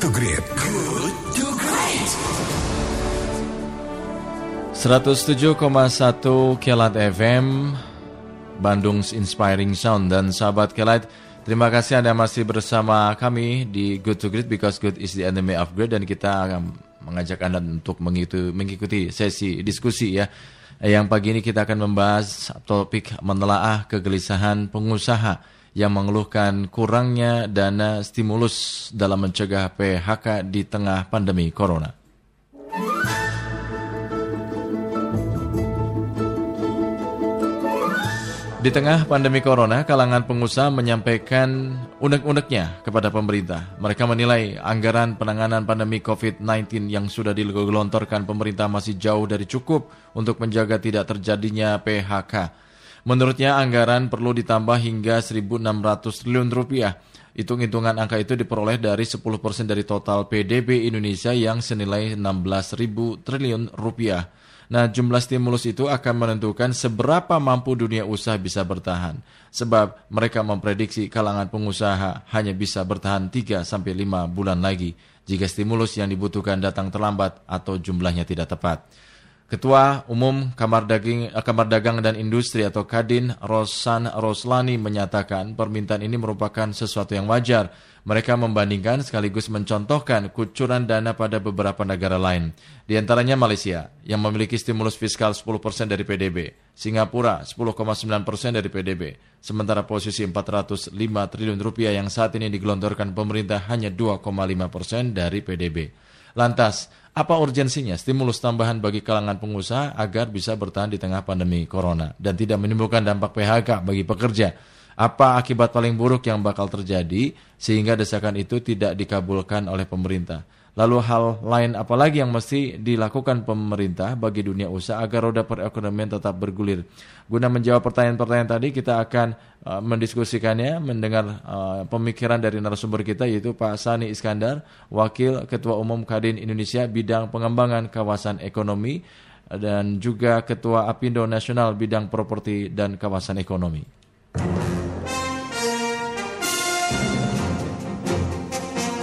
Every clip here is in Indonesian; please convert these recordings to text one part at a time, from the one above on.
to Great. Good to Great. 107,1 Kelat FM Bandung's Inspiring Sound dan sahabat Kelat Terima kasih Anda masih bersama kami di Good to Great because good is the enemy of great dan kita akan mengajak Anda untuk mengikuti, mengikuti sesi diskusi ya. Yang pagi ini kita akan membahas topik menelaah kegelisahan pengusaha yang mengeluhkan kurangnya dana stimulus dalam mencegah PHK di tengah pandemi corona. Di tengah pandemi corona, kalangan pengusaha menyampaikan unek-uneknya kepada pemerintah. Mereka menilai anggaran penanganan pandemi COVID-19 yang sudah digelontorkan pemerintah masih jauh dari cukup untuk menjaga tidak terjadinya PHK. Menurutnya anggaran perlu ditambah hingga 1.600 triliun rupiah. Hitung-hitungan angka itu diperoleh dari 10% dari total PDB Indonesia yang senilai 16.000 triliun rupiah. Nah, jumlah stimulus itu akan menentukan seberapa mampu dunia usaha bisa bertahan. Sebab mereka memprediksi kalangan pengusaha hanya bisa bertahan 3 sampai 5 bulan lagi jika stimulus yang dibutuhkan datang terlambat atau jumlahnya tidak tepat. Ketua Umum Kamar, Daging, eh, Kamar Dagang dan Industri atau Kadin Rosan Roslani menyatakan permintaan ini merupakan sesuatu yang wajar. Mereka membandingkan sekaligus mencontohkan kucuran dana pada beberapa negara lain. Di antaranya Malaysia yang memiliki stimulus fiskal 10% dari PDB, Singapura 10,9% dari PDB, sementara posisi 405 triliun rupiah yang saat ini digelontorkan pemerintah hanya 2,5% dari PDB. Lantas, apa urgensinya stimulus tambahan bagi kalangan pengusaha agar bisa bertahan di tengah pandemi corona dan tidak menimbulkan dampak PHK bagi pekerja? Apa akibat paling buruk yang bakal terjadi sehingga desakan itu tidak dikabulkan oleh pemerintah? Lalu hal lain apa lagi yang mesti dilakukan pemerintah bagi dunia usaha agar roda perekonomian tetap bergulir? Guna menjawab pertanyaan-pertanyaan tadi, kita akan uh, mendiskusikannya, mendengar uh, pemikiran dari narasumber kita yaitu Pak Sani Iskandar, Wakil Ketua Umum Kadin Indonesia Bidang Pengembangan Kawasan Ekonomi dan juga Ketua Apindo Nasional Bidang Properti dan Kawasan Ekonomi.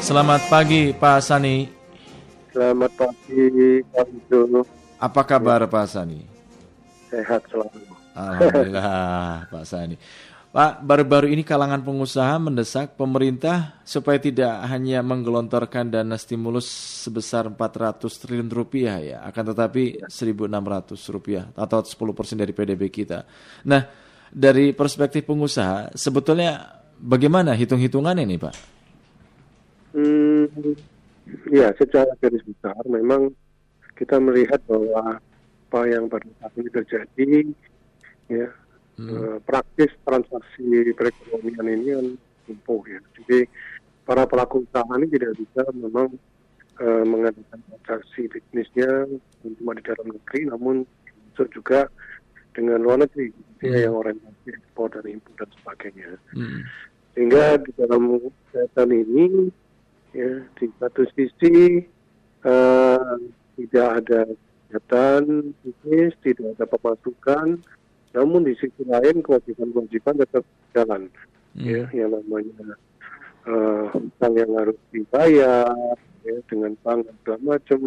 Selamat pagi Pak Sani. Selamat pagi, Pak Widodo. Apa kabar Pak Sani? Sehat selalu. Alhamdulillah Pak Sani. Pak, baru-baru ini kalangan pengusaha mendesak pemerintah supaya tidak hanya menggelontorkan dana stimulus sebesar 400 triliun rupiah ya, akan tetapi 1.600 rupiah atau 10 persen dari PDB kita. Nah, dari perspektif pengusaha, sebetulnya bagaimana hitung-hitungan ini Pak? Hmm, ya, secara garis besar memang kita melihat bahwa apa yang pada saat ini terjadi, ya, hmm. eh, praktis transaksi perekonomian ini kan lumpuh ya. Jadi para pelaku usaha ini tidak bisa memang eh, mengadakan transaksi bisnisnya cuma di dalam negeri, namun masuk juga dengan luar negeri, hmm. ya, yang orientasi ekspor dan impor dan sebagainya. Hmm. Sehingga di dalam kaitan ini ya di satu sisi uh, tidak ada kegiatan bisnis, tidak ada pemasukan, namun di sisi lain kewajiban-kewajiban tetap jalan, hmm. ya yang namanya uh, yang harus dibayar, ya dengan bank segala macam,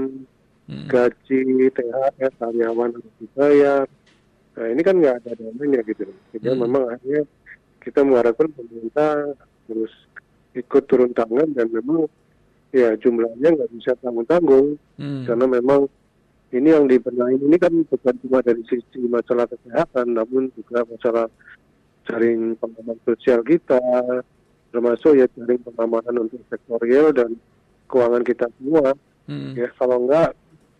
hmm. gaji, THR, karyawan harus dibayar. Nah ini kan nggak ada dananya gitu, jadi hmm. memang akhirnya kita mengharapkan pemerintah harus ikut turun tangan dan memang ya jumlahnya nggak bisa tanggung-tanggung hmm. karena memang ini yang dibenahi ini kan bukan cuma dari sisi masalah kesehatan namun juga masalah jaring pengaman sosial kita termasuk ya jaring pengamanan untuk sektor real dan keuangan kita semua hmm. ya kalau enggak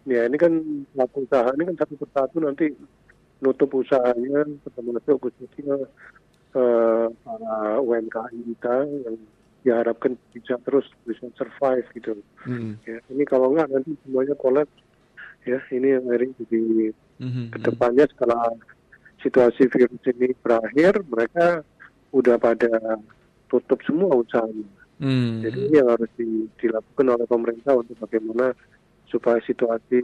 ya ini kan pelaku usaha ini kan satu persatu nanti nutup usahanya termasuk khususnya uh, para UMKM kita yang diharapkan bisa terus bisa survive gitu. Hmm. Ya, ini kalau enggak nanti semuanya kolaps. Ya, ini yang hari jadi hmm. ke depannya setelah situasi virus ini berakhir, mereka udah pada tutup semua usahanya. Hmm. Jadi ini yang harus di, dilakukan oleh pemerintah untuk bagaimana supaya situasi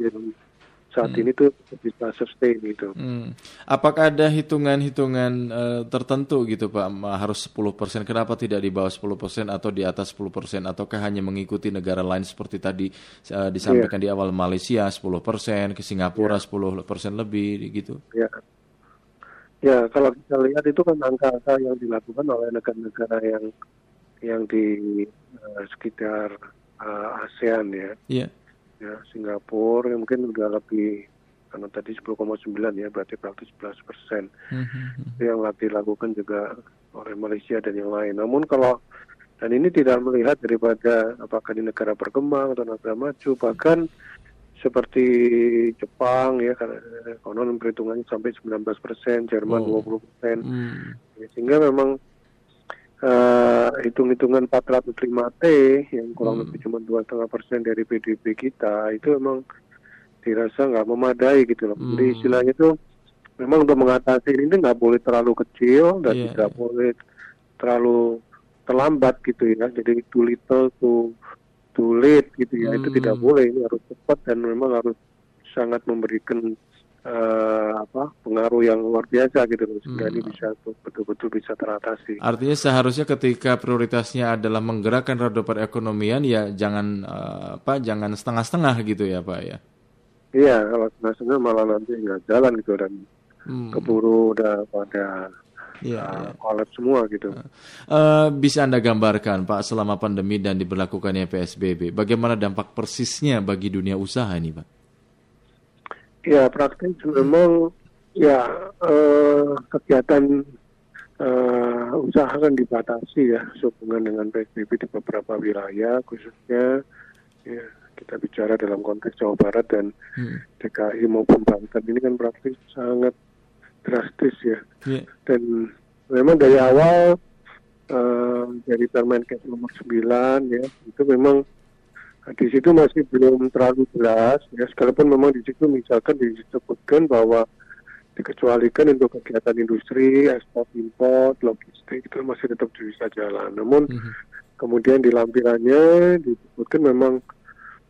saat ini tuh bisa sustain gitu. Hmm. Apakah ada hitungan-hitungan uh, tertentu gitu Pak harus 10% kenapa tidak di bawah 10% atau di atas 10% ataukah hanya mengikuti negara lain seperti tadi uh, disampaikan yeah. di awal Malaysia 10%, ke Singapura yeah. 10% lebih gitu. Ya. Yeah. Ya, kalau kita lihat itu kan angka-angka yang dilakukan oleh negara-negara yang yang di uh, sekitar uh, ASEAN ya. Iya. Ya, Singapura yang mungkin udah lebih karena tadi 10,9 ya berarti praktis 11 persen. Mm-hmm. Yang lagi dilakukan juga oleh Malaysia dan yang lain. Namun kalau dan ini tidak melihat daripada apakah di negara berkembang atau negara maju bahkan seperti Jepang ya karena konon perhitungannya sampai 19 persen, Jerman oh. 20 persen, ya, sehingga memang uh, hitung-hitungan 405 T yang kurang hmm. lebih cuma dua setengah persen dari PDB kita itu memang dirasa nggak memadai gitu loh. Hmm. Jadi istilahnya itu memang untuk mengatasi ini nggak boleh terlalu kecil dan yeah, tidak yeah. boleh terlalu terlambat gitu ya. Jadi too little to too late gitu ya hmm. itu tidak hmm. boleh ini harus cepat dan memang harus sangat memberikan uh, apa pengaruh yang luar biasa gitu sehingga hmm. ini bisa betul-betul bisa teratasi. Artinya seharusnya ketika prioritasnya adalah menggerakkan roda perekonomian ya jangan uh, apa jangan setengah-setengah gitu ya Pak ya. Iya kalau setengah-setengah malah nanti nggak jalan gitu dan hmm. keburu udah pada yeah, uh, semua gitu. Uh, bisa Anda gambarkan Pak selama pandemi dan diberlakukannya PSBB, bagaimana dampak persisnya bagi dunia usaha ini Pak? Ya praktis memang ya uh, kegiatan uh, usaha kan dibatasi ya sehubungan dengan PSBB di beberapa wilayah khususnya ya kita bicara dalam konteks Jawa Barat dan hmm. DKI maupun Banten ini kan praktis sangat drastis ya. Yeah. Dan memang dari awal uh, dari Permenkes nomor 9 ya itu memang di situ masih belum terlalu jelas ya sekalipun memang di situ misalkan disebutkan bahwa dikecualikan untuk kegiatan industri, ekspor impor, logistik itu masih tetap bisa jalan. Namun mm -hmm. kemudian di lampirannya disebutkan memang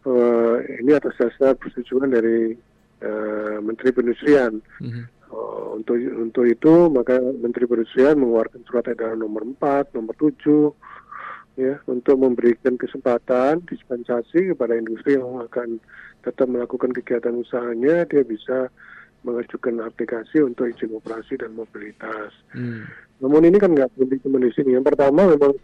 uh, ini atas dasar persetujuan dari uh, Menteri Perindustrian. Mm -hmm. Uh, untuk untuk itu maka Menteri Perindustrian mengeluarkan surat edaran nomor 4, nomor 7 ya untuk memberikan kesempatan dispensasi kepada industri yang akan tetap melakukan kegiatan usahanya dia bisa mengajukan aplikasi untuk izin operasi dan mobilitas. Hmm. Namun ini kan nggak berhenti cuma di sini. Yang pertama memang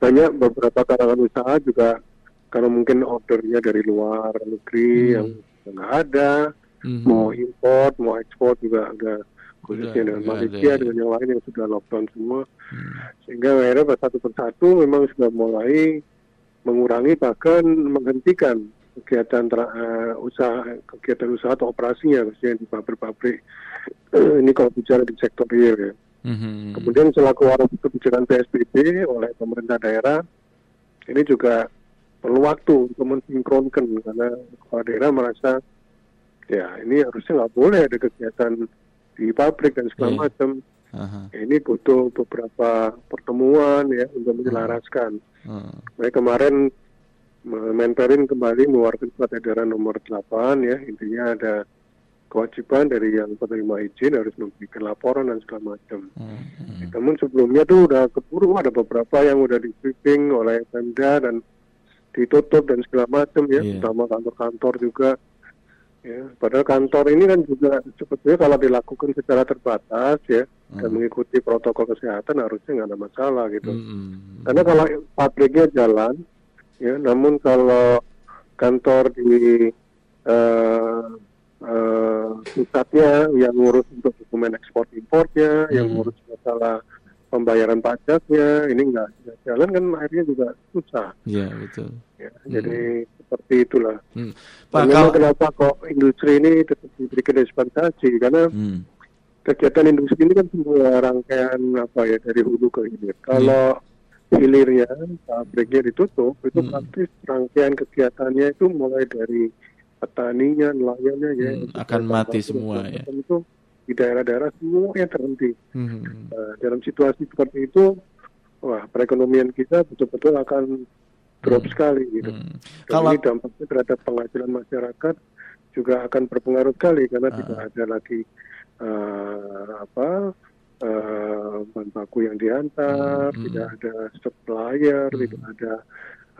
banyak beberapa kalangan usaha juga karena mungkin ordernya dari luar negeri hmm. yang nggak ada hmm Mau import, mau ekspor juga ada khususnya dengan Malaysia dengan yang lain yang sudah lockdown semua. Hmm. Sehingga akhirnya satu persatu memang sudah mulai mengurangi bahkan menghentikan kegiatan uh, usaha kegiatan usaha atau operasinya khususnya di pabrik-pabrik. ini kalau bicara di sektor real ya. Mm-hmm. Kemudian selaku warung kebijakan PSBB oleh pemerintah daerah ini juga perlu waktu untuk mensinkronkan karena kepala daerah merasa ya ini harusnya nggak boleh ada kegiatan di pabrik dan segala yeah. macam. Uh-huh. Ini butuh beberapa pertemuan ya untuk menyelaraskan. Uh-huh. Kemarin mentorin kembali mengeluarkan surat edaran nomor 8 ya intinya ada kewajiban dari yang penerima izin harus memberikan laporan dan segala macam. Uh-huh. Namun sebelumnya tuh udah keburu ada beberapa yang udah di briefing oleh Pemda dan ditutup dan segala macam ya, yeah. terutama kantor-kantor juga Ya, padahal kantor ini kan juga sebetulnya kalau dilakukan secara terbatas ya hmm. dan mengikuti protokol kesehatan harusnya nggak ada masalah gitu. Hmm. Karena kalau pabriknya jalan, ya, namun kalau kantor di uh, uh, pusatnya yang ngurus untuk dokumen ekspor impornya, hmm. yang ngurus masalah pembayaran pajaknya ini nggak jalan kan akhirnya juga susah. Iya betul. Ya, hmm. Jadi seperti itulah. Hmm. Pak, kalau... kenapa kok industri ini tetap diberikan dispensasi karena hmm. kegiatan industri ini kan semua rangkaian apa ya dari hulu ke hilir. Hmm. Kalau hilirnya pabriknya ditutup itu hmm. praktis rangkaian kegiatannya itu mulai dari petaninya, nelayannya ya hmm, akan mati semua ya. Itu di daerah-daerah semua yang terhenti. Hmm. Nah, dalam situasi seperti itu, wah perekonomian kita betul-betul akan drop hmm. sekali gitu. Hmm. Kalau ini dampaknya terhadap penghasilan masyarakat juga akan berpengaruh sekali karena Ah. tidak ada lagi eh, apa eh, bahan baku yang diantar, Hmm, hmm. tidak ada supplier, tidak ada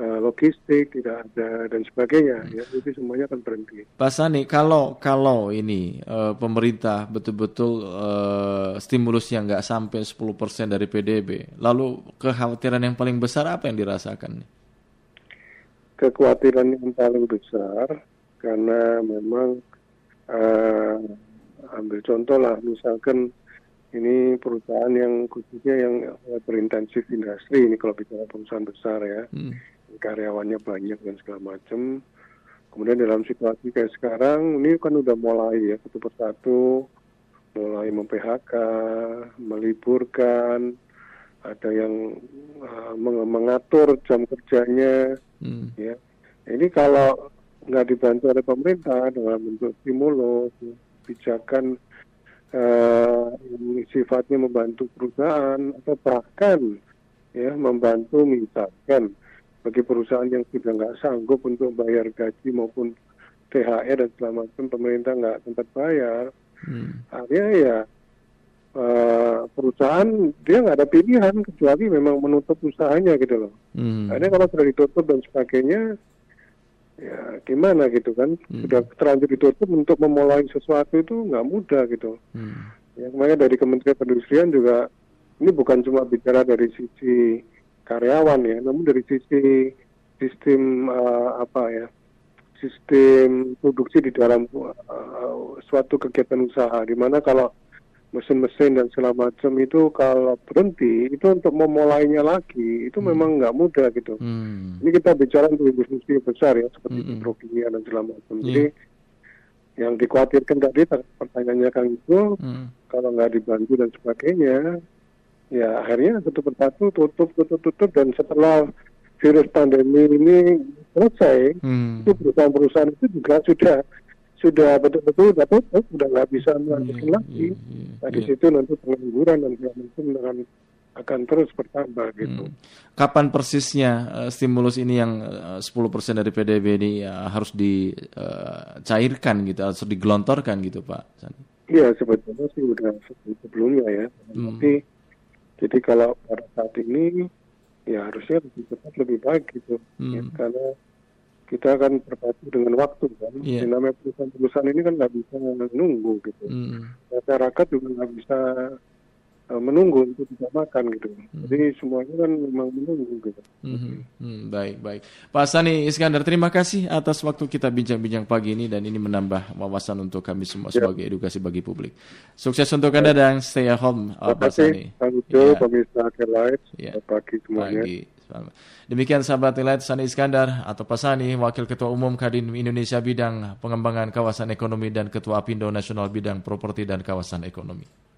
logistik, tidak ada dan sebagainya. Hmm. Ya, itu semuanya akan berhenti. Pak Sani, kalau kalau ini eh, pemerintah betul-betul eh, stimulusnya nggak sampai 10% dari PDB, lalu kekhawatiran yang paling besar apa yang dirasakan? kekhawatiran yang paling besar karena memang eh, ambil contoh lah misalkan ini perusahaan yang khususnya yang eh, berintensif industri ini kalau bicara perusahaan besar ya Hmm. Karyawannya banyak dan segala macam kemudian dalam situasi kayak sekarang ini kan udah mulai ya satu persatu. Mulai mem-PHK meliburkan. Ada yang meng- mengatur jam kerjanya. Hmm. ya. Ini kalau nggak dibantu oleh pemerintah dalam bentuk stimulus kebijakan yang sifatnya membantu perusahaan atau bahkan ya membantu misalkan bagi perusahaan yang sudah nggak sanggup untuk bayar gaji maupun THR dan segala macam pemerintah nggak sempat bayar Hmm. akhirnya ya eh, perusahaan dia nggak ada pilihan kecuali memang menutup usahanya gitu loh Hmm. Akhirnya kalau sudah ditutup dan sebagainya, ya gimana gitu kan? Hmm. Sudah terlanjur ditutup untuk memulai sesuatu itu nggak mudah gitu. Hmm. Ya, makanya dari Kementerian Perindustrian juga ini bukan cuma bicara dari sisi karyawan ya, namun dari sisi sistem eh, apa ya, sistem produksi di dalam eh, suatu kegiatan usaha, di mana kalau mesin-mesin dan segala macam itu kalau berhenti itu untuk memulainya lagi itu memang nggak mudah gitu. Hmm. Ini kita bicara untuk industri besar ya seperti Mm-mm. petrokimia dan segala macam. Iya. Jadi yang dikhawatirkan tadi pertanyaannya Kang itu Hmm. kalau nggak dibantu dan sebagainya, ya akhirnya satu persatu tutup tutup tutup dan setelah virus pandemi ini selesai, Hmm. itu perusahaan-perusahaan itu juga sudah sudah betul-betul udah tutup, sudah nggak bisa melanjutkan Iya, lagi. iya, iya, Nah di iya. situ nanti pengangguran dan segala macam akan akan terus bertambah gitu. Hmm. Kapan persisnya eh, stimulus ini yang eh, 10% dari PDB ini eh, harus dicairkan gitu, harus digelontorkan gitu Pak? Iya sebetulnya sih udah se- sebelumnya ya. Hmm. Tapi jadi kalau pada saat ini ya harusnya lebih cepat lebih baik gitu. Hmm. Ya, karena kita akan berpacu dengan waktu kan. Yang namanya perusahaan-perusahaan ini kan nggak bisa menunggu gitu. Hmm. Masyarakat juga nggak bisa menunggu untuk tidak makan gitu. Jadi semuanya kan memang menunggu gitu. Mhm. Hmm, baik, baik. Pak Sani Iskandar, terima kasih atas waktu kita bincang-bincang pagi ini dan ini menambah wawasan untuk kami semua Ya. sebagai edukasi bagi publik. Sukses untuk Anda dan stay at home, Terima Pak kasih Sani. Kang Ujo, Ya. pemirsa Light, Ya. pagi semuanya. Pagi. Demikian sahabat Elite Sani Iskandar atau Pak Sani, Wakil Ketua Umum Kadin Indonesia Bidang Pengembangan Kawasan Ekonomi dan Ketua Apindo Nasional Bidang Properti dan Kawasan Ekonomi.